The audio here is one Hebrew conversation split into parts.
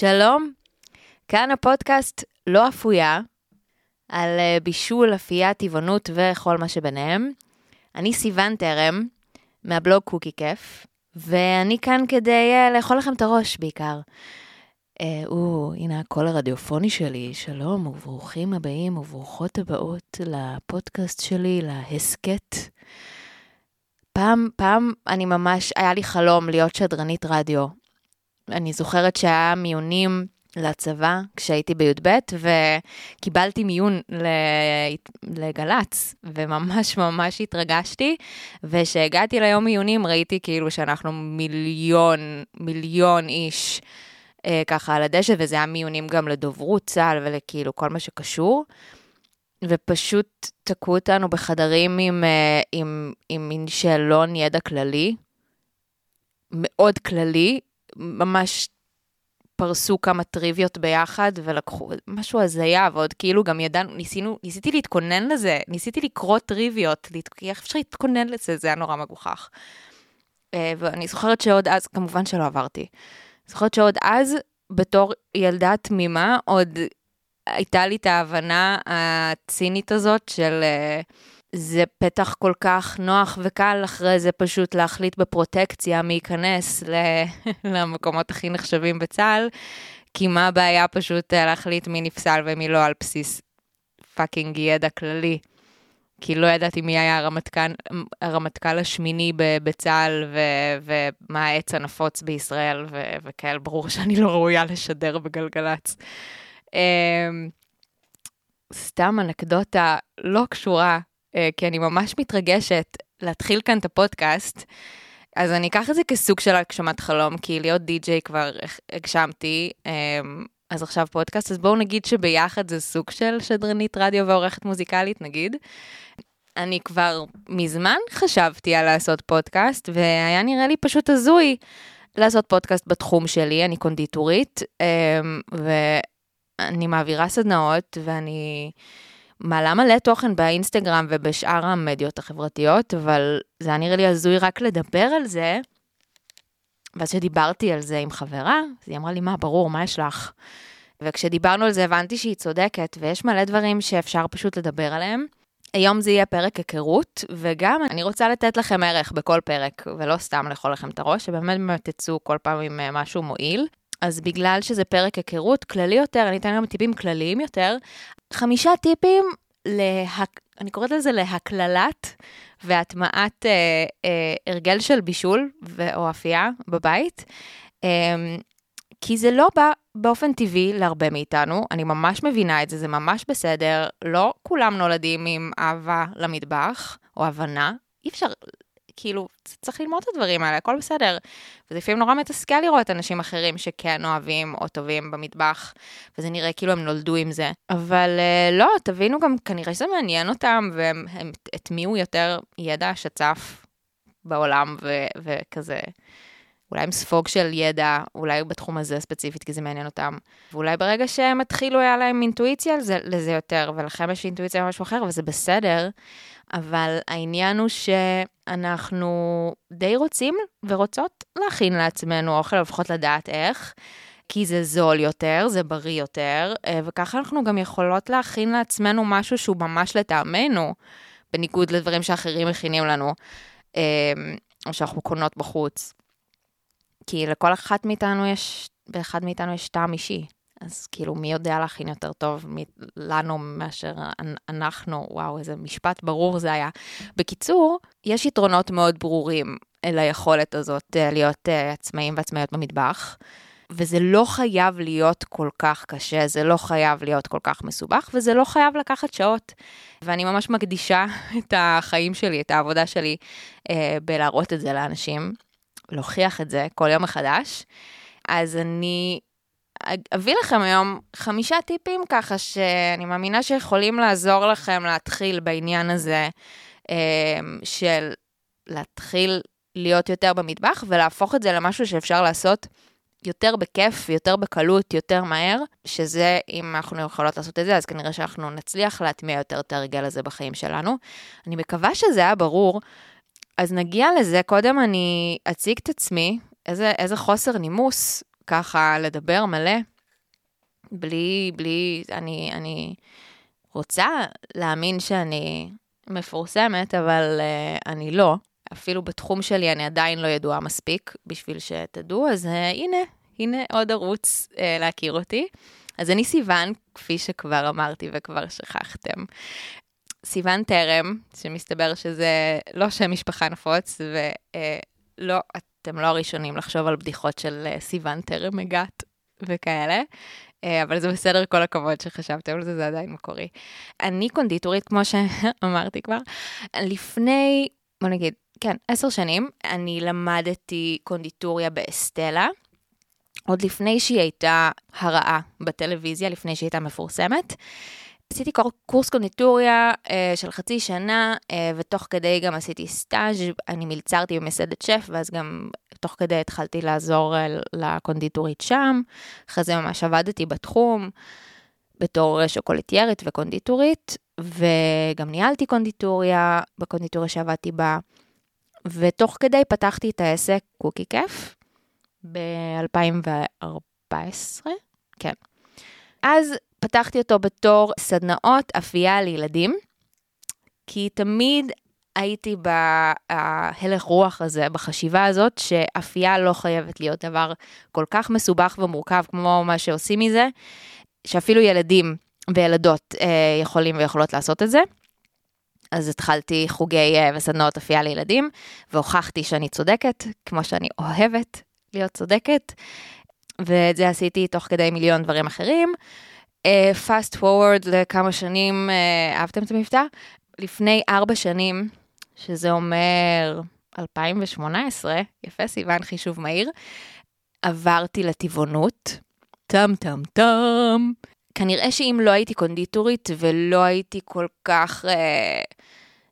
שלום, כאן הפודקאסט לא אפויה, על אה, בישול, אפייה, טבעונות וכל מה שביניהם. אני סיוון טרם, מהבלוג קוקי כיף, ואני כאן כדי uh, לאכול לכם את הראש בעיקר. אה, או, הנה הקול הרדיופוני שלי, שלום וברוכים הבאים וברוכות הבאות לפודקאסט שלי, להסכת. פעם, פעם אני ממש, היה לי חלום להיות שדרנית רדיו. אני זוכרת שהיה מיונים לצבא כשהייתי בי"ב, וקיבלתי מיון לגל"צ, וממש ממש התרגשתי, וכשהגעתי ליום מיונים ראיתי כאילו שאנחנו מיליון, מיליון איש אה, ככה על הדשא, וזה היה מיונים גם לדוברות צה"ל ולכאילו כל מה שקשור. ופשוט תקעו אותנו בחדרים עם, אה, עם, עם מין שאלון ידע כללי, מאוד כללי, ממש פרסו כמה טריוויות ביחד ולקחו משהו הזיה, ועוד כאילו גם ידענו, ניסינו, ניסיתי להתכונן לזה, ניסיתי לקרוא טריוויות, איך אפשר להתכונן לזה, זה היה נורא מגוחך. אה, ואני זוכרת שעוד אז, כמובן שלא עברתי, זוכרת שעוד אז, בתור ילדה תמימה, עוד הייתה לי את ההבנה הצינית הזאת של אה, זה פתח כל כך נוח וקל אחרי זה פשוט להחליט בפרוטקציה מי ייכנס למקומות הכי נחשבים בצה"ל, כי מה הבעיה פשוט אה, להחליט מי נפסל ומי לא על בסיס fucking ידע כללי. כי לא ידעתי מי היה הרמטכ"ל, הרמטכ"ל השמיני בצה"ל ו- ומה העץ הנפוץ בישראל ו- וכאלה, ברור שאני לא ראויה לשדר בגלגלצ. אמ, סתם אנקדוטה לא קשורה, כי אני ממש מתרגשת להתחיל כאן את הפודקאסט. אז אני אקח את זה כסוג של הגשמת חלום, כי להיות די-ג'יי כבר הגשמתי, אמ, אז עכשיו פודקאסט, אז בואו נגיד שביחד זה סוג של שדרנית רדיו ועורכת מוזיקלית, נגיד. אני כבר מזמן חשבתי על לעשות פודקאסט, והיה נראה לי פשוט הזוי לעשות פודקאסט בתחום שלי, אני קונדיטורית, אמ, ואני מעבירה סדנאות, ואני מעלה מלא תוכן באינסטגרם ובשאר המדיות החברתיות, אבל זה היה נראה לי הזוי רק לדבר על זה. ואז כשדיברתי על זה עם חברה, אז היא אמרה לי, מה, ברור, מה יש לך? וכשדיברנו על זה הבנתי שהיא צודקת, ויש מלא דברים שאפשר פשוט לדבר עליהם. היום זה יהיה פרק היכרות, וגם אני רוצה לתת לכם ערך בכל פרק, ולא סתם לאכול לכם את הראש, שבאמת באמת תצאו כל פעם עם אה, משהו מועיל. אז בגלל שזה פרק היכרות כללי יותר, אני אתן גם טיפים כלליים יותר. חמישה טיפים, לה... אני קוראת לזה להקללת והטמעת אה, אה, הרגל של בישול ו... או אפייה בבית. אה, כי זה לא בא באופן טבעי להרבה מאיתנו, אני ממש מבינה את זה, זה ממש בסדר, לא כולם נולדים עם אהבה למטבח, או הבנה, אי אפשר, כאילו, צריך ללמוד את הדברים האלה, הכל בסדר. וזה לפעמים נורא מתסכל לראות אנשים אחרים שכן אוהבים או טובים במטבח, וזה נראה כאילו הם נולדו עם זה. אבל uh, לא, תבינו גם, כנראה שזה מעניין אותם, והם הטמיעו יותר ידע שצף בעולם, ו- וכזה. אולי עם ספוג של ידע, אולי בתחום הזה ספציפית, כי זה מעניין אותם. ואולי ברגע שהם התחילו, היה להם אינטואיציה לזה, לזה יותר, ולכם יש אינטואיציה למשהו אחר, וזה בסדר, אבל העניין הוא שאנחנו די רוצים ורוצות להכין לעצמנו אוכל, לפחות לדעת איך. כי זה זול יותר, זה בריא יותר, אה, וככה אנחנו גם יכולות להכין לעצמנו משהו שהוא ממש לטעמנו, בניגוד לדברים שאחרים מכינים לנו, אה, או שאנחנו קונות בחוץ. כי לכל אחת מאיתנו יש, באחד מאיתנו יש טעם אישי. אז כאילו, מי יודע להכין יותר טוב לנו מאשר אנחנו? וואו, איזה משפט ברור זה היה. בקיצור, יש יתרונות מאוד ברורים ליכולת הזאת אה, להיות אה, עצמאים ועצמאיות במטבח. וזה לא חייב להיות כל כך קשה, זה לא חייב להיות כל כך מסובך, וזה לא חייב לקחת שעות. ואני ממש מקדישה את החיים שלי, את העבודה שלי, אה, בלהראות את זה לאנשים. להוכיח את זה כל יום מחדש. אז אני אביא לכם היום חמישה טיפים ככה שאני מאמינה שיכולים לעזור לכם להתחיל בעניין הזה אמ, של להתחיל להיות יותר במטבח ולהפוך את זה למשהו שאפשר לעשות יותר בכיף, יותר בקלות, יותר מהר, שזה, אם אנחנו יכולות לעשות את זה, אז כנראה שאנחנו נצליח להטמיע יותר את הרגל הזה בחיים שלנו. אני מקווה שזה היה ברור. אז נגיע לזה, קודם אני אציג את עצמי, איזה, איזה חוסר נימוס, ככה לדבר מלא, בלי, בלי, אני, אני רוצה להאמין שאני מפורסמת, אבל uh, אני לא. אפילו בתחום שלי אני עדיין לא ידועה מספיק בשביל שתדעו, אז uh, הנה, הנה עוד ערוץ uh, להכיר אותי. אז אני סיוון, כפי שכבר אמרתי וכבר שכחתם. סיוון טרם, שמסתבר שזה לא שם משפחה נפוץ, ולא, uh, אתם לא הראשונים לחשוב על בדיחות של uh, סיוון טרם הגת וכאלה. אבל זה בסדר, כל הכבוד שחשבתם על זה, זה עדיין מקורי. אני קונדיטורית, כמו שאמרתי כבר. לפני, בוא נגיד, כן, עשר שנים, אני למדתי קונדיטוריה באסטלה, עוד לפני שהיא הייתה הרעה בטלוויזיה, לפני שהיא הייתה מפורסמת. עשיתי קורס קונדיטוריה אה, של חצי שנה, אה, ותוך כדי גם עשיתי סטאז', אני מלצרתי במסעדת שף, ואז גם תוך כדי התחלתי לעזור אה, לקונדיטורית שם. אחרי זה ממש עבדתי בתחום, בתור שוקולטיירית וקונדיטורית, וגם ניהלתי קונדיטוריה בקונדיטוריה שעבדתי בה. ותוך כדי פתחתי את העסק קוקי כיף ב-2014, כן. אז פתחתי אותו בתור סדנאות אפייה לילדים, כי תמיד הייתי בהלך רוח הזה, בחשיבה הזאת, שאפייה לא חייבת להיות דבר כל כך מסובך ומורכב כמו מה שעושים מזה, שאפילו ילדים וילדות אה, יכולים ויכולות לעשות את זה. אז התחלתי חוגי אה, וסדנאות אפייה לילדים, והוכחתי שאני צודקת, כמו שאני אוהבת להיות צודקת, ואת זה עשיתי תוך כדי מיליון דברים אחרים. פאסט uh, פורוורד לכמה שנים, uh, אהבתם את המבטא? לפני ארבע שנים, שזה אומר 2018, יפה סיוון חישוב מהיר, עברתי לטבעונות, טם טם טם. כנראה שאם לא הייתי קונדיטורית ולא הייתי כל כך אה,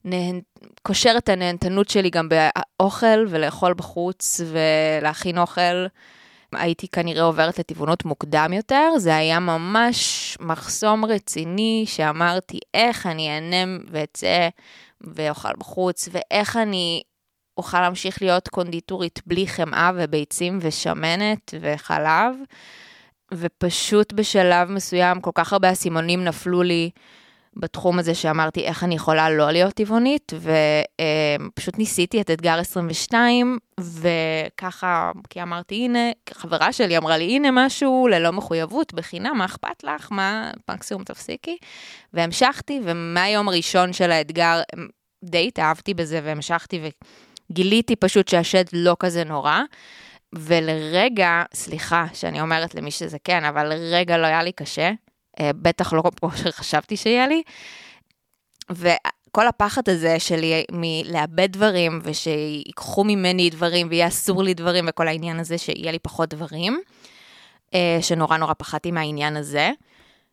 נהנ... קושר את הנהנתנות שלי גם באוכל ולאכול בחוץ ולהכין אוכל, הייתי כנראה עוברת לטבעונות מוקדם יותר. זה היה ממש מחסום רציני שאמרתי איך אני אהנה ואצא ואוכל בחוץ, ואיך אני אוכל להמשיך להיות קונדיטורית בלי חמאה וביצים ושמנת וחלב. ופשוט בשלב מסוים כל כך הרבה אסימונים נפלו לי בתחום הזה שאמרתי איך אני יכולה לא להיות טבעונית, ופשוט ניסיתי את אתגר 22, וככה, כי אמרתי, הנה, חברה שלי אמרה לי, הנה משהו ללא מחויבות, בחינם, מה אכפת לך? מה, מקסימום תפסיקי? והמשכתי, ומהיום הראשון של האתגר, די התאהבתי בזה והמשכתי, וגיליתי פשוט שהשד לא כזה נורא. ולרגע, סליחה שאני אומרת למי שזה כן, אבל לרגע לא היה לי קשה, אה, בטח לא כמו שחשבתי שיהיה לי. וכל הפחד הזה שלי מלאבד דברים, ושיקחו ממני דברים, ויהיה אסור לי דברים, וכל העניין הזה שיהיה לי פחות דברים, אה, שנורא נורא פחדתי מהעניין הזה.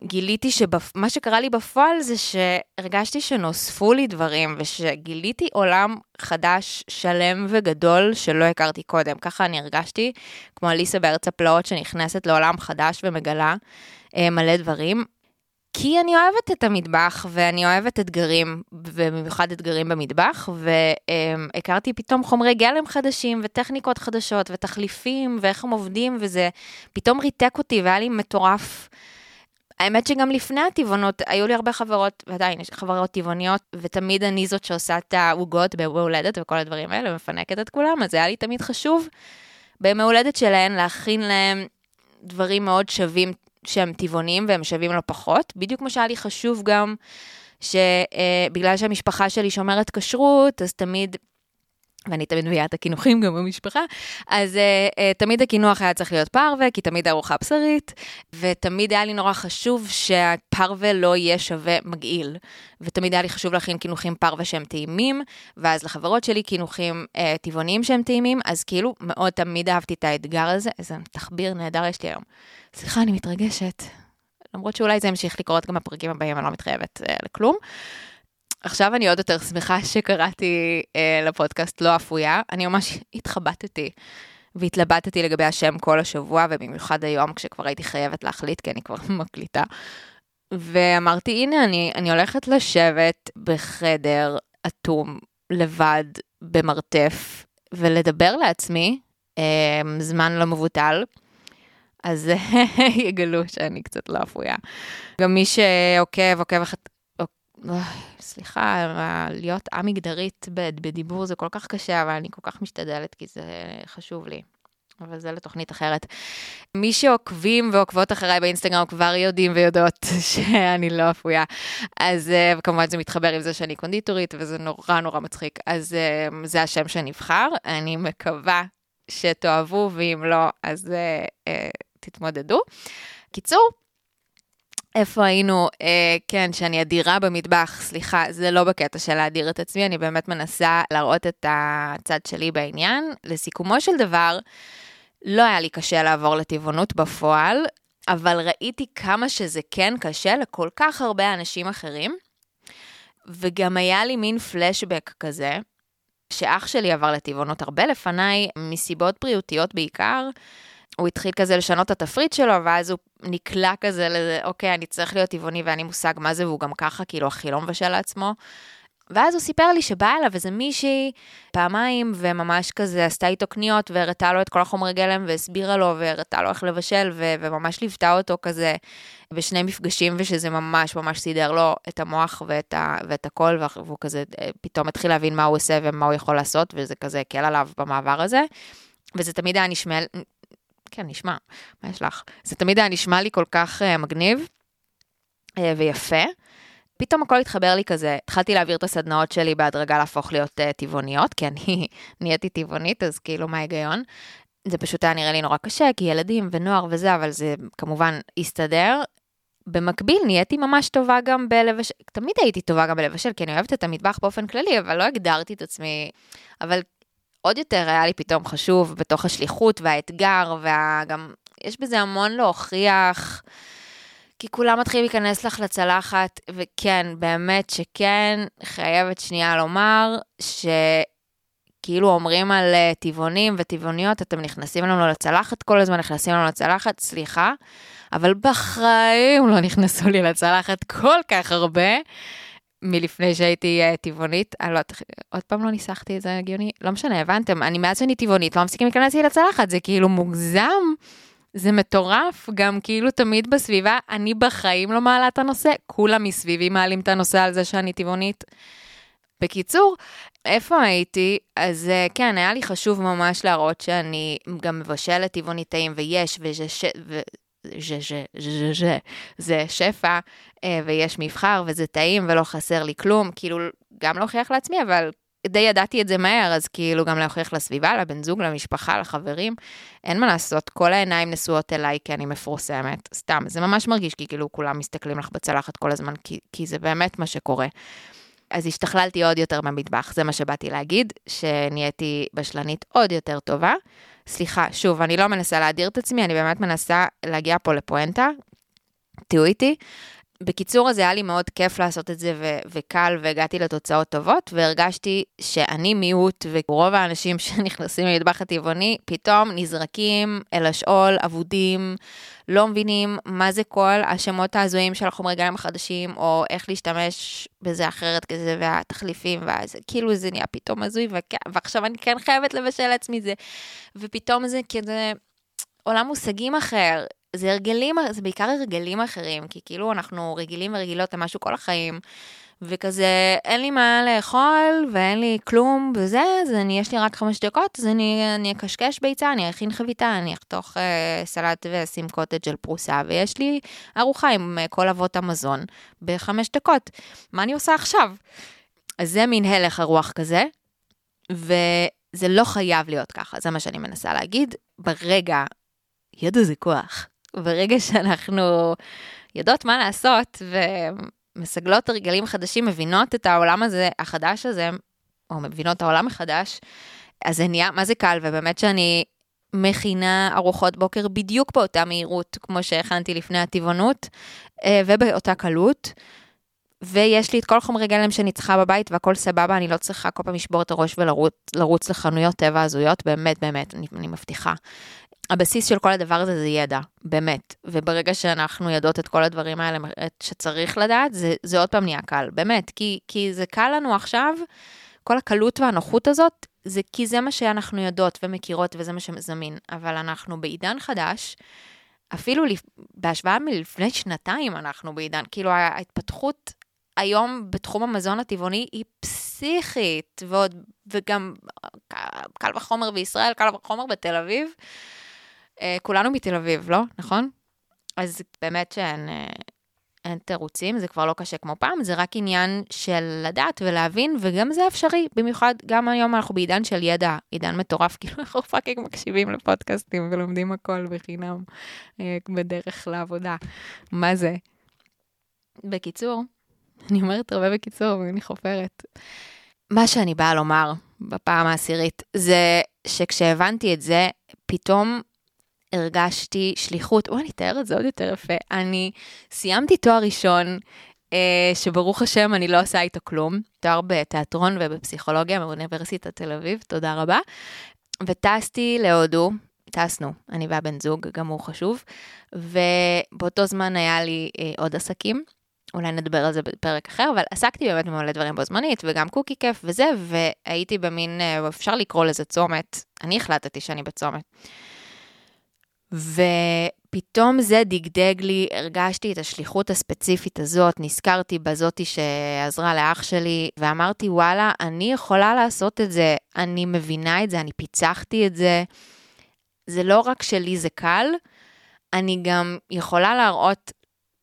גיליתי שמה שקרה לי בפועל זה שהרגשתי שנוספו לי דברים ושגיליתי עולם חדש, שלם וגדול שלא הכרתי קודם. ככה אני הרגשתי, כמו אליסה בארץ הפלאות שנכנסת לעולם חדש ומגלה אה, מלא דברים. כי אני אוהבת את המטבח ואני אוהבת אתגרים, ובמיוחד אתגרים במטבח, והכרתי פתאום חומרי גלם חדשים וטכניקות חדשות ותחליפים ואיך הם עובדים, וזה פתאום ריתק אותי והיה לי מטורף. האמת שגם לפני הטבעונות, היו לי הרבה חברות, ועדיין יש חברות טבעוניות, ותמיד אני זאת שעושה את העוגות ביום הולדת וכל הדברים האלה, ומפנקת את כולם, אז היה לי תמיד חשוב ביום ההולדת שלהן להכין להם דברים מאוד שווים שהם טבעונים והם שווים לא פחות, בדיוק כמו שהיה לי חשוב גם שבגלל שהמשפחה שלי שומרת כשרות, אז תמיד ואני תמיד מביאה את הקינוחים גם במשפחה, אז uh, uh, תמיד הקינוח היה צריך להיות פרווה, כי תמיד ארוחה בשרית, ותמיד היה לי נורא חשוב שהפרווה לא יהיה שווה מגעיל. ותמיד היה לי חשוב להכין קינוחים פרווה שהם טעימים, ואז לחברות שלי קינוחים uh, טבעוניים שהם טעימים, אז כאילו מאוד תמיד אהבתי את האתגר הזה, איזה תחביר נהדר יש לי היום. סליחה, אני מתרגשת. למרות שאולי זה ימשיך לקרות גם בפרקים הבאים, אני לא מתחייבת uh, לכלום. עכשיו אני עוד יותר שמחה שקראתי אה, לפודקאסט לא אפויה, אני ממש התחבטתי והתלבטתי לגבי השם כל השבוע, ובמיוחד היום כשכבר הייתי חייבת להחליט, כי אני כבר מקליטה. ואמרתי, הנה, אני, אני הולכת לשבת בחדר אטום, לבד, במרתף, ולדבר לעצמי, אה, זמן לא מבוטל, אז יגלו שאני קצת לא אפויה. גם מי שעוקב, עוקב. סליחה, להיות א-מגדרית בדיבור זה כל כך קשה, אבל אני כל כך משתדלת כי זה חשוב לי. אבל זה לתוכנית אחרת. מי שעוקבים ועוקבות אחריי באינסטגרם כבר יודעים ויודעות שאני לא אפויה. אז uh, כמובן זה מתחבר עם זה שאני קונדיטורית, וזה נורא נורא מצחיק. אז uh, זה השם שנבחר, אני מקווה שתאהבו, ואם לא, אז uh, תתמודדו. קיצור, איפה היינו? אה, כן, שאני אדירה במטבח, סליחה, זה לא בקטע של להדיר את עצמי, אני באמת מנסה להראות את הצד שלי בעניין. לסיכומו של דבר, לא היה לי קשה לעבור לטבעונות בפועל, אבל ראיתי כמה שזה כן קשה לכל כך הרבה אנשים אחרים, וגם היה לי מין פלשבק כזה, שאח שלי עבר לטבעונות הרבה לפניי, מסיבות בריאותיות בעיקר. הוא התחיל כזה לשנות את התפריט שלו, ואז הוא נקלע כזה לזה, אוקיי, אני צריך להיות טבעוני ואין לי מושג מה זה, והוא גם ככה, כאילו, הכי לא מבשל לעצמו. ואז הוא סיפר לי שבאה אליו איזה מישהי פעמיים, וממש כזה עשתה איתו קניות, והראתה לו את כל החומרי גלם, והסבירה לו, והראתה לו איך לבשל, ו- וממש ליוותה אותו כזה בשני מפגשים, ושזה ממש ממש סידר לו את המוח ואת, ה- ואת הכל, והוא כזה אה, פתאום התחיל להבין מה הוא עושה ומה הוא יכול לעשות, וזה כזה הקל עליו במעבר הזה. וזה תמיד היה נשמע, כן, נשמע, מה יש לך? זה תמיד היה נשמע לי כל כך uh, מגניב uh, ויפה. פתאום הכל התחבר לי כזה, התחלתי להעביר את הסדנאות שלי בהדרגה להפוך להיות uh, טבעוניות, כי אני נהייתי טבעונית, אז כאילו, מה ההיגיון? זה פשוט היה נראה לי נורא קשה, כי ילדים ונוער וזה, אבל זה כמובן הסתדר. במקביל נהייתי ממש טובה גם בלבשל, תמיד הייתי טובה גם בלבשל, כי אני אוהבת את המטבח באופן כללי, אבל לא הגדרתי את עצמי, אבל עוד יותר היה לי פתאום חשוב בתוך השליחות והאתגר, וגם יש בזה המון להוכיח, כי כולם מתחילים להיכנס לך לצלחת, וכן, באמת שכן, חייבת שנייה לומר, שכאילו אומרים על אה, טבעונים וטבעוניות, אתם נכנסים לנו לצלחת כל הזמן, נכנסים לנו לצלחת, סליחה, אבל בחיים לא נכנסו לי לצלחת כל כך הרבה. מלפני שהייתי uh, טבעונית, אני לא יודעת, עוד פעם לא ניסחתי את זה הגיוני, לא משנה, הבנתם, אני מאז שאני טבעונית, לא מפסיקים להיכנס לי לצלחת, זה כאילו מוגזם, זה מטורף, גם כאילו תמיד בסביבה, אני בחיים לא מעלה את הנושא, כולם מסביבי מעלים את הנושא על זה שאני טבעונית. בקיצור, איפה הייתי? אז uh, כן, היה לי חשוב ממש להראות שאני גם מבשלת טבעוניתאים, ויש, וזה, ש... ו... ז'ה, ז'ה, ז'ה, ז'ה, זה. שפע, אה, ויש מבחר, וזה טעים, ולא חסר לי כלום, כאילו, גם להוכיח לעצמי, אבל די ידעתי את זה מהר, אז כאילו גם להוכיח לסביבה, לבן זוג, למשפחה, לחברים, אין מה לעשות, כל העיניים נשואות אליי כי אני מפורסמת, סתם, זה ממש מרגיש כי כאילו כולם מסתכלים לך בצלחת כל הזמן, כי, כי זה באמת מה שקורה. אז השתכללתי עוד יותר במטבח, זה מה שבאתי להגיד, שנהייתי בשלנית עוד יותר טובה. סליחה, שוב, אני לא מנסה להדיר את עצמי, אני באמת מנסה להגיע פה לפואנטה. תהיו איתי. בקיצור, אז היה לי מאוד כיף לעשות את זה ו- וקל, והגעתי לתוצאות טובות, והרגשתי שאני מיעוט, ורוב האנשים שנכנסים למטבח הטבעוני, פתאום נזרקים אל השאול, אבודים, לא מבינים מה זה כל השמות ההזויים של החומרי גלם החדשים, או איך להשתמש בזה אחרת כזה, והתחליפים, ואז כאילו זה נהיה פתאום הזוי, ועכשיו אני כן חייבת לבשל לעצמי זה, ופתאום זה כזה... עולם מושגים אחר, זה הרגלים, זה בעיקר הרגלים אחרים, כי כאילו אנחנו רגילים ורגילות למשהו כל החיים, וכזה אין לי מה לאכול ואין לי כלום וזה, אז אני, יש לי רק חמש דקות, אז אני, אני אקשקש ביצה, אני אכין חביתה, אני אחתוך אה, סלט ואשים קוטג' על פרוסה, ויש לי ארוחה עם אה, כל אבות המזון בחמש דקות. מה אני עושה עכשיו? אז זה מין הלך הרוח כזה, וזה לא חייב להיות ככה, זה מה שאני מנסה להגיד. ברגע, ידע זה כוח. ברגע שאנחנו יודעות מה לעשות ומסגלות הרגלים חדשים, מבינות את העולם הזה, החדש הזה, או מבינות את העולם מחדש, אז זה נהיה, מה זה קל, ובאמת שאני מכינה ארוחות בוקר בדיוק באותה מהירות כמו שהכנתי לפני הטבעונות, אה, ובאותה קלות. ויש לי את כל חומרי גלם שאני צריכה בבית והכל סבבה, אני לא צריכה כל פעם לשבור את הראש ולרוץ לחנויות טבע הזויות, באמת, באמת, אני, אני מבטיחה. הבסיס של כל הדבר הזה זה ידע, באמת. וברגע שאנחנו יודעות את כל הדברים האלה שצריך לדעת, זה, זה עוד פעם נהיה קל, באמת. כי, כי זה קל לנו עכשיו, כל הקלות והנוחות הזאת, זה כי זה מה שאנחנו יודעות ומכירות וזה מה שזמין. אבל אנחנו בעידן חדש, אפילו לפ... בהשוואה מלפני שנתיים אנחנו בעידן, כאילו ההתפתחות היום בתחום המזון הטבעוני היא פסיכית, ועוד, וגם קל וחומר בישראל, קל וחומר בתל אביב. אה, כולנו מתל אביב, לא? נכון? אז באמת שאין אה, אין תירוצים, זה כבר לא קשה כמו פעם, זה רק עניין של לדעת ולהבין, וגם זה אפשרי, במיוחד גם היום אנחנו בעידן של ידע, עידן מטורף, כאילו אנחנו fucking מקשיבים לפודקאסטים ולומדים הכל בחינם אה, בדרך לעבודה. מה זה? בקיצור, אני אומרת הרבה בקיצור, ואני חופרת. מה שאני באה לומר בפעם העשירית, זה שכשהבנתי את זה, פתאום הרגשתי שליחות, וואי, אני אתאר את זה עוד יותר יפה. אני סיימתי תואר ראשון, אה, שברוך השם אני לא עושה איתו כלום, תואר בתיאטרון ובפסיכולוגיה מאוניברסיטת תל אביב, תודה רבה. וטסתי להודו, טסנו, אני והבן זוג, גם הוא חשוב, ובאותו זמן היה לי אה, עוד עסקים. אולי נדבר על זה בפרק אחר, אבל עסקתי באמת במלא דברים בו זמנית, וגם קוקי כיף וזה, והייתי במין, אה, אפשר לקרוא לזה צומת, אני החלטתי שאני בצומת. ופתאום זה דגדג לי, הרגשתי את השליחות הספציפית הזאת, נזכרתי בזאתי שעזרה לאח שלי, ואמרתי, וואלה, אני יכולה לעשות את זה, אני מבינה את זה, אני פיצחתי את זה. זה לא רק שלי זה קל, אני גם יכולה להראות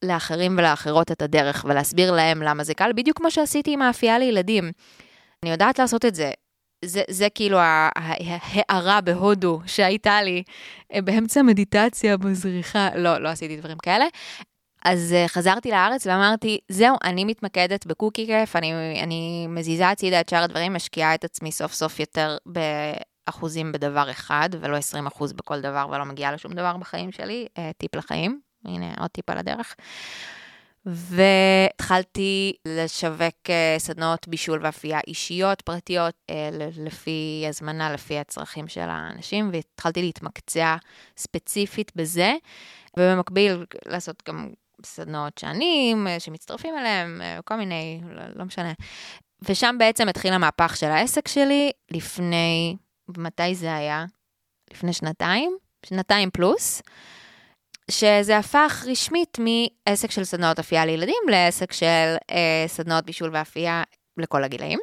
לאחרים ולאחרות את הדרך ולהסביר להם למה זה קל, בדיוק כמו שעשיתי עם האפייה לילדים. אני יודעת לעשות את זה, זה, זה כאילו ההערה בהודו שהייתה לי אה, באמצע מדיטציה בזריחה, לא, לא עשיתי דברים כאלה. אז uh, חזרתי לארץ ואמרתי, זהו, אני מתמקדת בקוקי כיף, אני, אני מזיזה הצידה את שאר הדברים, משקיעה את עצמי סוף סוף יותר באחוזים בדבר אחד, ולא 20 אחוז בכל דבר, ולא מגיעה לשום דבר בחיים שלי, uh, טיפ לחיים, הנה עוד טיפ על הדרך. והתחלתי לשווק אה, סדנאות בישול ואפייה אישיות, פרטיות, אה, לפי הזמנה, לפי הצרכים של האנשים, והתחלתי להתמקצע ספציפית בזה, ובמקביל לעשות גם סדנאות שנים, אה, שמצטרפים אליהם, כל מיני, לא, לא משנה. ושם בעצם התחיל המהפך של העסק שלי, לפני, מתי זה היה? לפני שנתיים? שנתיים פלוס. שזה הפך רשמית מעסק של סדנאות אפייה לילדים לעסק של אה, סדנאות בישול ואפייה לכל הגילאים.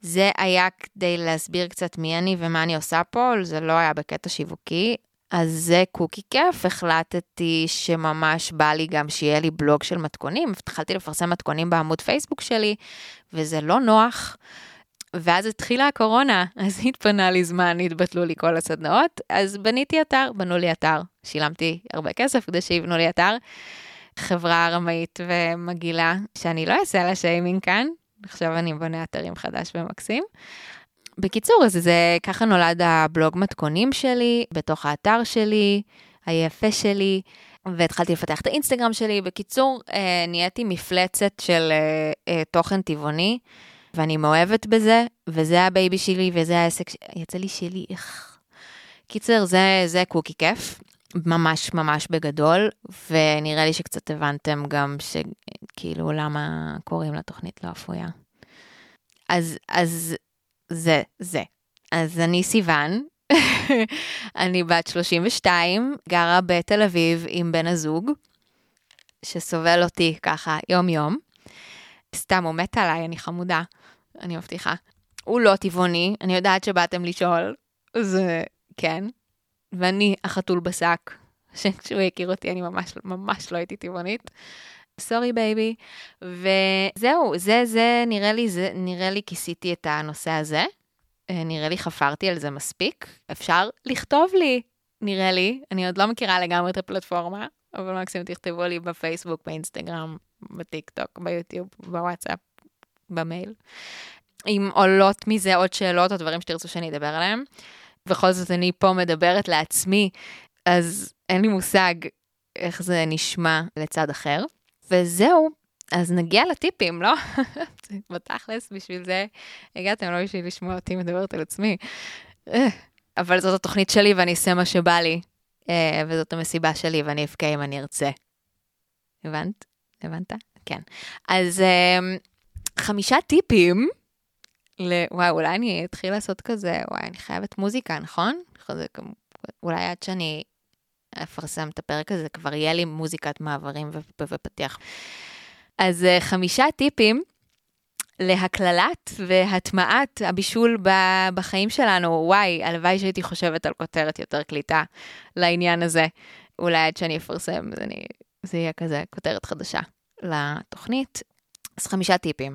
זה היה כדי להסביר קצת מי אני ומה אני עושה פה, זה לא היה בקטע שיווקי. אז זה קוקי כיף, החלטתי שממש בא לי גם שיהיה לי בלוג של מתכונים, התחלתי לפרסם מתכונים בעמוד פייסבוק שלי, וזה לא נוח. ואז התחילה הקורונה, אז התפנה לי זמן, התבטלו לי כל הסדנאות, אז בניתי אתר, בנו לי אתר, שילמתי הרבה כסף כדי שיבנו לי אתר. חברה רמאית ומגעילה, שאני לא אעשה לה שיימינג כאן, עכשיו אני בונה אתרים חדש ומקסים. בקיצור, אז זה ככה נולד הבלוג מתכונים שלי, בתוך האתר שלי, היפה שלי, והתחלתי לפתח את האינסטגרם שלי. בקיצור, אה, נהייתי מפלצת של אה, אה, תוכן טבעוני. ואני מאוהבת בזה, וזה ה baby שלי, וזה העסק, ש... יצא לי שלי, איך... קיצר, זה, זה קוקי כיף, ממש ממש בגדול, ונראה לי שקצת הבנתם גם שכאילו למה קוראים לתוכנית לא אפויה. אז, אז זה, זה. אז אני סיוון, אני בת 32, גרה בתל אביב עם בן הזוג, שסובל אותי ככה יום-יום. סתם, הוא מת עליי, אני חמודה. אני מבטיחה. הוא לא טבעוני, אני יודעת שבאתם לשאול, זה כן. ואני החתול בשק, שכשהוא הכיר אותי אני ממש, ממש לא הייתי טבעונית. sorry baby. וזהו, זה, זה, נראה לי, זה, נראה לי כיסיתי את הנושא הזה. אה, נראה לי חפרתי על זה מספיק. אפשר לכתוב לי, נראה לי. אני עוד לא מכירה לגמרי את הפלטפורמה, אבל מקסימום תכתבו לי בפייסבוק, באינסטגרם, בטיק טוק, ביוטיוב, בוואטסאפ, במייל. אם עולות מזה עוד שאלות או דברים שתרצו שאני אדבר עליהם. בכל זאת אני פה מדברת לעצמי, אז אין לי מושג איך זה נשמע לצד אחר. וזהו, אז נגיע לטיפים, לא? בתכלס, בשביל זה הגעתם, לא בשביל לשמוע אותי מדברת על עצמי. אבל זאת התוכנית שלי ואני אעשה מה שבא לי, אה, וזאת המסיבה שלי ואני אבכה אם אני ארצה. הבנת? הבנת? כן. אז אה, חמישה טיפים ל... וואי, אולי אני אתחיל לעשות כזה, וואי, אני חייבת מוזיקה, נכון? אולי עד שאני אפרסם את הפרק הזה, כבר יהיה לי מוזיקת מעברים ופתיח. אז אה, חמישה טיפים להקללת והטמעת הבישול בחיים שלנו. וואי, הלוואי שהייתי חושבת על כותרת יותר קליטה לעניין הזה. אולי עד שאני אפרסם, אני, זה יהיה כזה כותרת חדשה לתוכנית. אז חמישה טיפים.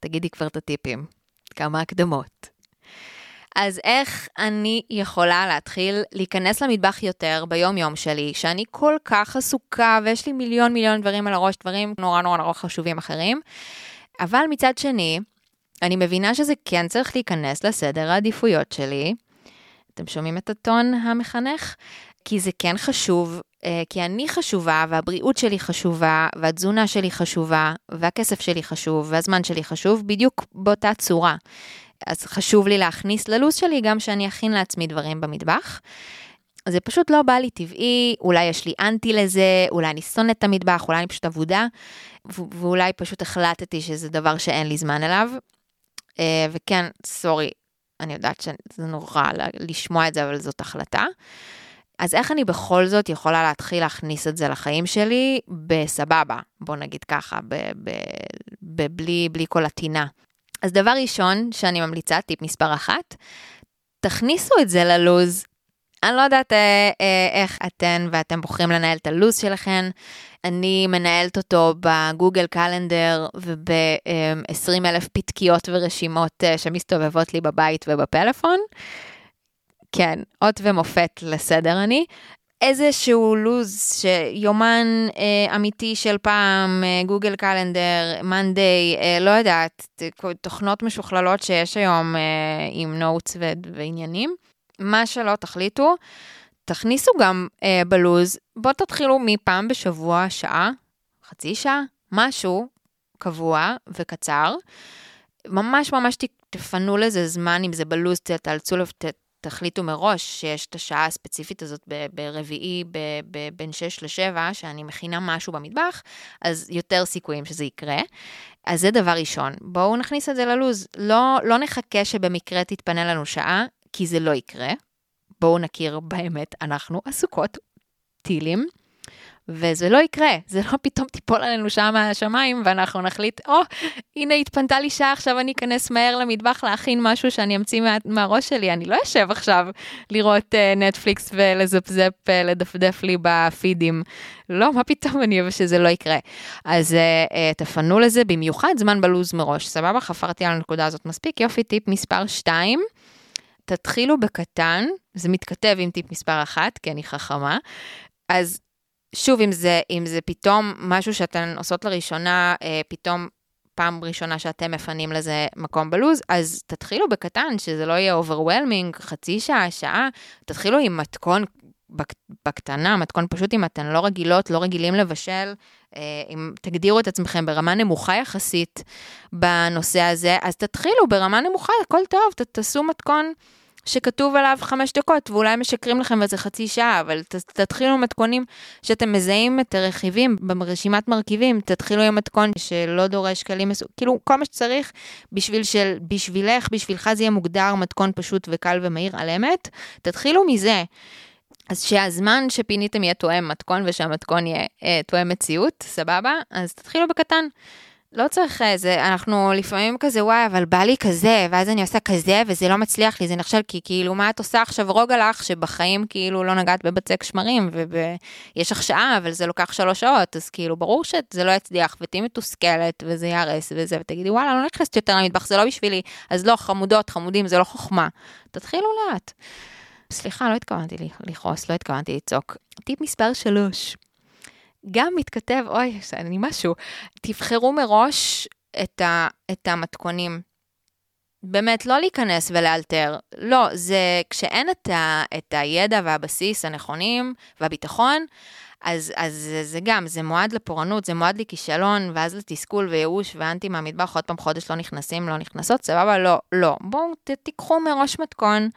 תגידי כבר את הטיפים. כמה הקדמות. אז איך אני יכולה להתחיל להיכנס למטבח יותר ביום-יום שלי, שאני כל כך עסוקה ויש לי מיליון מיליון דברים על הראש, דברים נורא נורא נורא חשובים אחרים, אבל מצד שני, אני מבינה שזה כן צריך להיכנס לסדר העדיפויות שלי. אתם שומעים את הטון המחנך? כי זה כן חשוב, אה, כי אני חשובה, והבריאות שלי חשובה, והתזונה שלי חשובה, והכסף שלי חשוב, והזמן שלי חשוב, בדיוק באותה צורה. אז חשוב לי להכניס ללו"ז שלי גם שאני אכין לעצמי דברים במטבח. זה פשוט לא בא לי טבעי, אולי יש לי אנטי לזה, אולי אני שונאת את המטבח, אולי אני פשוט אבודה, ואולי פשוט החלטתי שזה דבר שאין לי זמן אליו. אה, וכן, סורי, אני יודעת שזה נורא לשמוע את זה, אבל זאת החלטה. אז איך אני בכל זאת יכולה להתחיל להכניס את זה לחיים שלי בסבבה, בוא נגיד ככה, בלי, בלי כל הטינה. אז דבר ראשון שאני ממליצה, טיפ מספר אחת, תכניסו את זה ללוז. אני לא יודעת אה, אה, איך אתן ואתם בוחרים לנהל את הלו"ז שלכם. אני מנהלת אותו בגוגל קלנדר וב-20 אלף פתקיות ורשימות אה, שמסתובבות לי בבית ובפלאפון. כן, אות ומופת לסדר אני. איזשהו לוז, שיומן אה, אמיתי של פעם, אה, גוגל קלנדר, מאנדיי, אה, לא יודעת, תוכנות משוכללות שיש היום אה, עם נוטס ועניינים. מה שלא תחליטו, תכניסו גם אה, בלוז, בואו תתחילו מפעם בשבוע, שעה, חצי שעה, משהו קבוע וקצר. ממש ממש תפנו לזה זמן, אם זה בלוז, תאלצו, תחליטו מראש שיש את השעה הספציפית הזאת ברביעי בין 6 ל-7, שאני מכינה משהו במטבח, אז יותר סיכויים שזה יקרה. אז זה דבר ראשון. בואו נכניס את זה ללוז. לא, לא נחכה שבמקרה תתפנה לנו שעה, כי זה לא יקרה. בואו נכיר באמת, אנחנו עסוקות טילים. וזה לא יקרה, זה לא פתאום תיפול עלינו שם מהשמיים ואנחנו נחליט, או, oh, הנה התפנתה לי שעה, עכשיו אני אכנס מהר למטבח להכין משהו שאני אמציא מה, מהראש שלי, אני לא אשב עכשיו לראות uh, נטפליקס ולזפזפ, uh, לדפדף לי בפידים. לא, מה פתאום אני אוהב שזה לא יקרה. אז uh, uh, תפנו לזה במיוחד זמן בלוז מראש, סבבה? חפרתי על הנקודה הזאת מספיק, יופי, טיפ מספר 2. תתחילו בקטן, זה מתכתב עם טיפ מספר 1, כי אני חכמה. אז שוב, אם זה, אם זה פתאום משהו שאתן עושות לראשונה, אה, פתאום פעם ראשונה שאתם מפנים לזה מקום בלוז, אז תתחילו בקטן, שזה לא יהיה overwhelming, חצי שעה, שעה, תתחילו עם מתכון בקטנה, מתכון פשוט אם אתן לא רגילות, לא רגילים לבשל, אה, אם תגדירו את עצמכם ברמה נמוכה יחסית בנושא הזה, אז תתחילו ברמה נמוכה, הכל טוב, תעשו מתכון. שכתוב עליו חמש דקות, ואולי משקרים לכם וזה חצי שעה, אבל ת, תתחילו מתכונים שאתם מזהים את הרכיבים ברשימת מרכיבים, תתחילו עם מתכון שלא דורש כלים מסוג, כאילו כל מה שצריך בשביל של, בשבילך, בשבילך זה יהיה מוגדר מתכון פשוט וקל ומהיר על אמת, תתחילו מזה. אז שהזמן שפיניתם יהיה תואם מתכון ושהמתכון יהיה אה, תואם מציאות, סבבה? אז תתחילו בקטן. לא צריך איזה, אה, אנחנו לפעמים כזה, וואי, אבל בא לי כזה, ואז אני עושה כזה, וזה לא מצליח לי, זה נכשל, כי כאילו, מה את עושה עכשיו רוגע לך, שבחיים כאילו לא נגעת בבצק שמרים, ויש לך שעה, אבל זה לוקח שלוש שעות, אז כאילו, ברור שזה לא יצליח, ותהיי מתוסכלת, וזה ייהרס וזה, ותגידי, וואלה, לא נכנסת יותר למטבח, זה לא בשבילי, אז לא, חמודות, חמודים, זה לא חוכמה. תתחילו לאט. סליחה, לא התכוונתי לכעוס, לא התכוונתי לצעוק. טיפ מספר שלוש. גם מתכתב, אוי, אני משהו, תבחרו מראש את, ה, את המתכונים. באמת, לא להיכנס ולאלתר. לא, זה כשאין את, ה, את הידע והבסיס הנכונים והביטחון, אז, אז זה, זה גם, זה מועד לפורענות, זה מועד לכישלון, ואז לתסכול וייאוש ואנטי מהמטבח, עוד פעם חודש לא נכנסים, לא נכנסות, סבבה? לא, לא. בואו תיקחו מראש מתכון.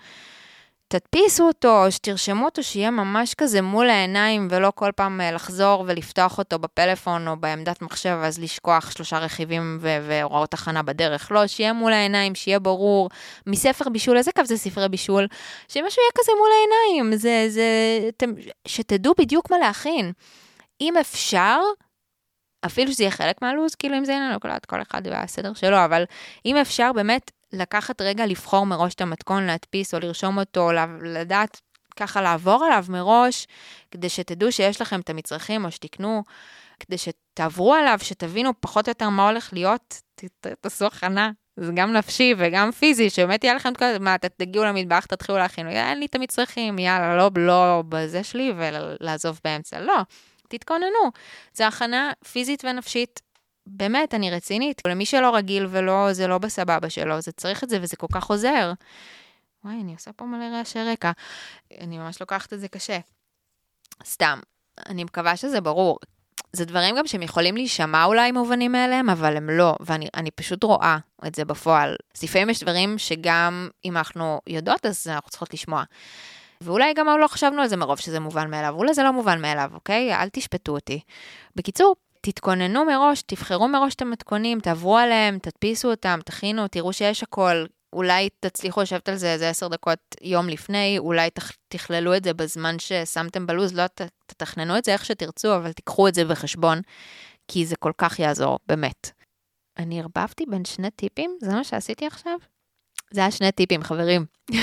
תדפיסו אותו, או שתרשמו אותו, שיהיה ממש כזה מול העיניים, ולא כל פעם אה, לחזור ולפתוח אותו בפלאפון או בעמדת מחשב, אז לשכוח שלושה רכיבים ו- והוראות הכנה בדרך. לא, שיהיה מול העיניים, שיהיה ברור. מספר בישול, איזה כיף זה ספרי בישול? שמשהו יהיה כזה מול העיניים, זה, זה, אתם, שתדעו בדיוק מה להכין. אם אפשר, אפילו שזה יהיה חלק מהלו"ז, כאילו אם זה אין לנו כל אחד והסדר שלו, אבל אם אפשר באמת לקחת רגע לבחור מראש את המתכון, להדפיס או לרשום אותו, לדעת ככה לעבור עליו מראש, כדי שתדעו שיש לכם את המצרכים או שתקנו, כדי שתעברו עליו, שתבינו פחות או יותר מה הולך להיות, תעשו הכנה. זה גם נפשי וגם פיזי, שבאמת יהיה לכם את כל מה, תגיעו למטבח, תתחילו להכין, אין לי את המצרכים, יאללה, לא, לא בזה שלי ולעזוב באמצע, לא. תתכוננו. זו הכנה פיזית ונפשית באמת, אני רצינית. למי שלא רגיל ולא, זה לא בסבבה שלו, זה צריך את זה וזה כל כך עוזר. וואי, אני עושה פה מלא רעשי רקע. אני ממש לוקחת את זה קשה. סתם, אני מקווה שזה ברור. זה דברים גם שהם יכולים להישמע אולי מובנים מאליהם, אבל הם לא, ואני פשוט רואה את זה בפועל. אז לפעמים יש דברים שגם אם אנחנו יודעות, אז אנחנו צריכות לשמוע. ואולי גם לא חשבנו על זה מרוב שזה מובן מאליו, אולי זה לא מובן מאליו, אוקיי? אל תשפטו אותי. בקיצור, תתכוננו מראש, תבחרו מראש את המתכונים, תעברו עליהם, תדפיסו אותם, תכינו, תראו שיש הכל. אולי תצליחו לשבת על זה איזה עשר דקות יום לפני, אולי תכללו את זה בזמן ששמתם בלוז, לא תתכננו את זה איך שתרצו, אבל תיקחו את זה בחשבון, כי זה כל כך יעזור, באמת. אני ערבבתי בין שני טיפים? זה מה שעשיתי עכשיו? זה היה שני טיפים, חברים.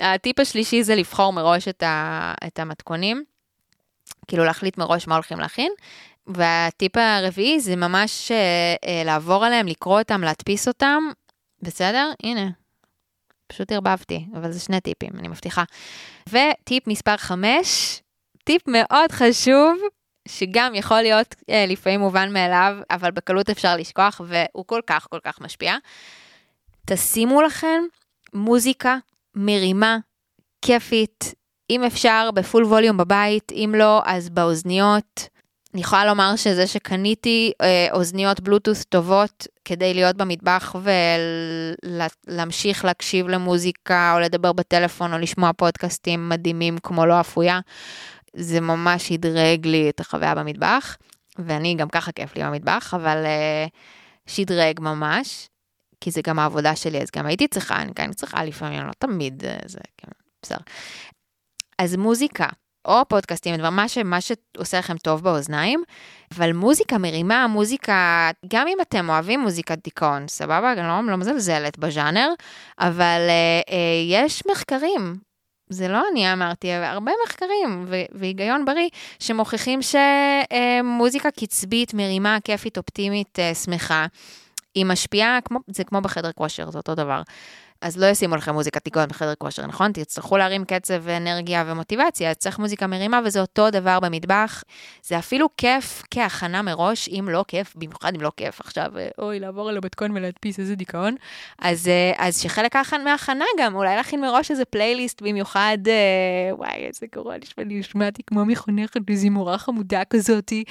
הטיפ השלישי זה לבחור מראש את, ה, את המתכונים. כאילו להחליט מראש מה הולכים להכין. והטיפ הרביעי זה ממש אה, אה, לעבור עליהם, לקרוא אותם, להדפיס אותם, בסדר? הנה, פשוט ערבבתי, אבל זה שני טיפים, אני מבטיחה. וטיפ מספר 5, טיפ מאוד חשוב, שגם יכול להיות אה, לפעמים מובן מאליו, אבל בקלות אפשר לשכוח, והוא כל כך כל כך משפיע. תשימו לכם מוזיקה מרימה, כיפית, אם אפשר בפול ווליום בבית, אם לא, אז באוזניות. אני יכולה לומר שזה שקניתי אה, אוזניות בלוטות' טובות כדי להיות במטבח ולהמשיך להקשיב למוזיקה או לדבר בטלפון או לשמוע פודקאסטים מדהימים כמו לא אפויה, זה ממש שדרג לי את החוויה במטבח, ואני גם ככה כיף לי במטבח, אבל אה, שדרג ממש, כי זה גם העבודה שלי, אז גם הייתי צריכה, אני כן צריכה לפעמים, לא תמיד, אה, זה כן, בסדר. אז מוזיקה, או פודקאסטים, דבר, מה, ש, מה שעושה לכם טוב באוזניים, אבל מוזיקה מרימה, מוזיקה, גם אם אתם אוהבים מוזיקת דיכאון, סבבה? אני לא, לא מזלזלת בז'אנר, אבל אה, אה, יש מחקרים, זה לא אני אמרתי, הרבה מחקרים ו- והיגיון בריא שמוכיחים שמוזיקה קצבית, מרימה, כיפית, אופטימית, אה, שמחה, היא משפיעה, כמו, זה כמו בחדר כושר, זה אותו דבר. אז לא ישימו לכם מוזיקת דיכאון בחדר כושר, נכון? תצטרכו להרים קצב ואנרגיה ומוטיבציה, צריך מוזיקה מרימה וזה אותו דבר במטבח. זה אפילו כיף כהכנה מראש, אם לא כיף, במיוחד אם לא כיף עכשיו, אוי, לעבור על המתכון ולהדפיס איזה דיכאון. אז, אה, אז שחלק מההכנה גם, אולי להכין מראש איזה פלייליסט במיוחד, אה, וואי, איזה גרוע, נשמע נשמעתי כמו מחונכת איזו מורה חמודה כזאתי.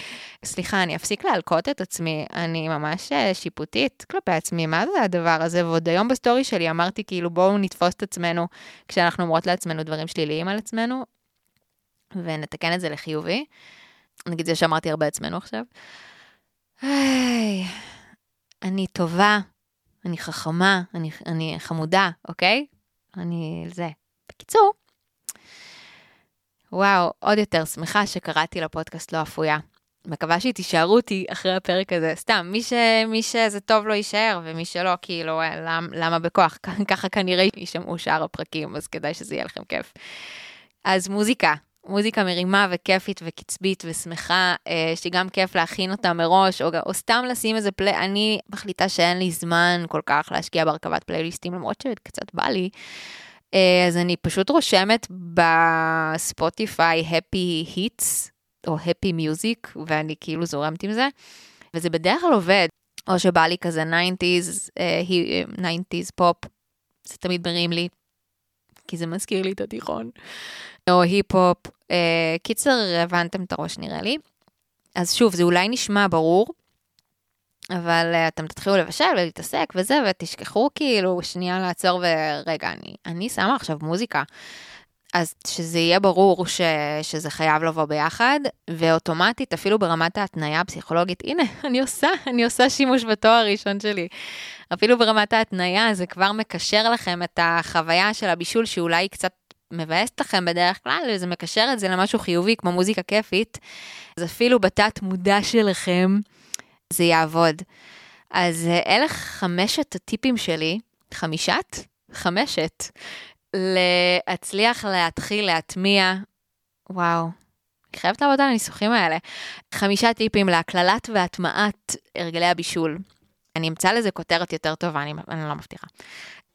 סליחה, אני אפסיק להלקות את עצמי, אני ממש אה, שיפוטית כלפי עצמי, מה זה הדבר הזה? ועוד היום בסטורי שלי אמרתי, אמרתי, כאילו, בואו נתפוס את עצמנו כשאנחנו אומרות לעצמנו דברים שליליים על עצמנו, ונתקן את זה לחיובי. נגיד זה שאמרתי הרבה עצמנו עכשיו. היי, אני טובה, אני חכמה, אני, אני חמודה, אוקיי? אני זה. בקיצור, וואו, עוד יותר שמחה שקראתי לפודקאסט לא אפויה. מקווה שהיא תישארו אותי אחרי הפרק הזה. סתם, מי, ש, מי שזה טוב לו יישאר, ומי שלא, כאילו, אה, למ, למה בכוח? ככה כנראה יישמעו שאר הפרקים, אז כדאי שזה יהיה לכם כיף. אז מוזיקה, מוזיקה מרימה וכיפית וקצבית ושמחה, אה, שגם כיף להכין אותה מראש, או, או סתם לשים איזה פלי... אני מחליטה שאין לי זמן כל כך להשקיע בהרכבת פלייליסטים, למרות שקצת בא לי. אה, אז אני פשוט רושמת בספוטיפיי Happy Hits, או Happy Music, ואני כאילו זורמת עם זה, וזה בדרך כלל עובד. או שבא לי כזה 90's, uh, 90's פופ, זה תמיד מרים לי, כי זה מזכיר לי את התיכון. או היפ-הופ. Uh, קיצר, הבנתם את הראש נראה לי. אז שוב, זה אולי נשמע ברור, אבל uh, אתם תתחילו לבשל ולהתעסק וזה, ותשכחו כאילו שנייה לעצור ורגע, אני, אני שמה עכשיו מוזיקה. אז שזה יהיה ברור ש, שזה חייב לבוא ביחד, ואוטומטית, אפילו ברמת ההתניה הפסיכולוגית, הנה, אני עושה, אני עושה שימוש בתואר הראשון שלי. אפילו ברמת ההתניה, זה כבר מקשר לכם את החוויה של הבישול, שאולי קצת מבאסת לכם בדרך כלל, וזה מקשר את זה למשהו חיובי, כמו מוזיקה כיפית, אז אפילו בתת מודע שלכם, זה יעבוד. אז אה, אלה חמשת הטיפים שלי, חמישת? חמשת, להצליח להתחיל להטמיע, וואו, אני חייבת לעבוד על הניסוחים האלה. חמישה טיפים להקללת והטמעת הרגלי הבישול. אני אמצא לזה כותרת יותר טובה, אני, אני לא מבטיחה.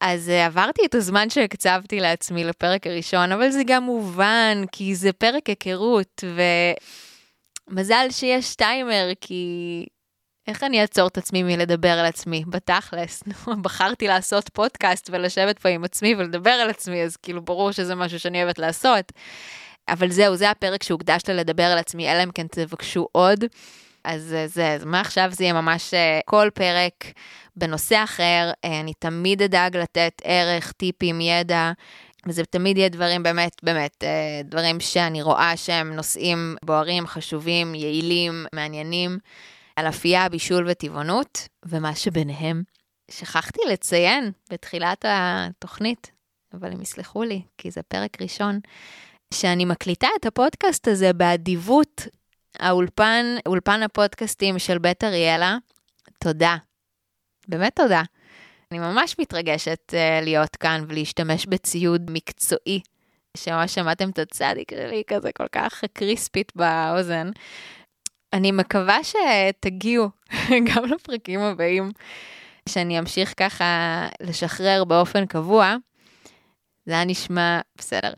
אז uh, עברתי את הזמן שהקצבתי לעצמי לפרק הראשון, אבל זה גם מובן, כי זה פרק היכרות, ומזל שיש טיימר, כי איך אני אעצור את עצמי מלדבר על עצמי, בתכלס? בחרתי לעשות פודקאסט ולשבת פה עם עצמי ולדבר על עצמי, אז כאילו ברור שזה משהו שאני אוהבת לעשות. אבל זהו, זה הפרק שהוקדש ללדבר על עצמי, אלא אם כן תבקשו עוד. אז אה, זה, אז מעכשיו זה יהיה ממש אה, כל פרק בנושא אחר. אה, אני תמיד אדאג לתת ערך, טיפים, ידע. וזה תמיד יהיה דברים באמת, באמת, דברים שאני רואה שהם נושאים בוערים, חשובים, יעילים, מעניינים. על אפייה, בישול וטבעונות, ומה שביניהם. שכחתי לציין בתחילת התוכנית, אבל הם יסלחו לי, כי זה פרק ראשון, שאני מקליטה את הפודקאסט הזה באדיבות האולפן, אולפן הפודקאסטים של בית אריאלה. תודה. באמת תודה. אני ממש מתרגשת uh, להיות כאן ולהשתמש בציוד מקצועי, שממש שמעתם את הצדיק שלי כזה כל כך קריספית באוזן. אני מקווה שתגיעו גם לפרקים הבאים, שאני אמשיך ככה לשחרר באופן קבוע. זה היה נשמע בסדר.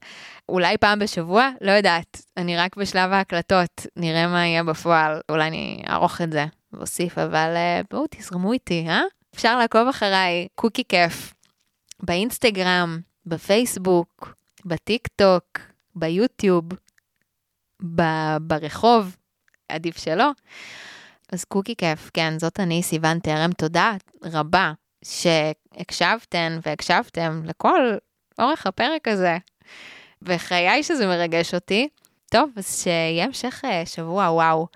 אולי פעם בשבוע? לא יודעת. אני רק בשלב ההקלטות, נראה מה יהיה בפועל. אולי אני אערוך את זה ואוסיף, אבל אה, בואו תזרמו איתי, אה? אפשר לעקוב אחריי, קוקי כיף, באינסטגרם, בפייסבוק, בטיק טוק, ביוטיוב, ב- ברחוב, עדיף שלא. אז קוקי כיף, כן, זאת אני, סיוון תרם, תודה רבה שהקשבתן והקשבתם לכל אורך הפרק הזה. וחיי שזה מרגש אותי. טוב, אז שיהיה המשך אה, שבוע וואו.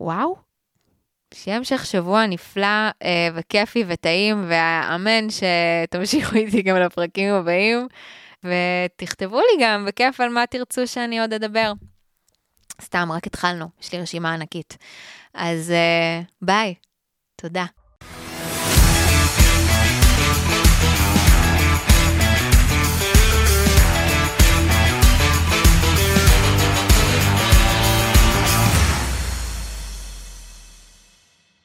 וואו? שיהיה המשך שבוע נפלא אה, וכיפי וטעים, ואמן שתמשיכו איתי גם לפרקים הבאים, ותכתבו לי גם בכיף על מה תרצו שאני עוד אדבר. סתם, רק התחלנו, יש לי רשימה ענקית. אז uh, ביי, תודה.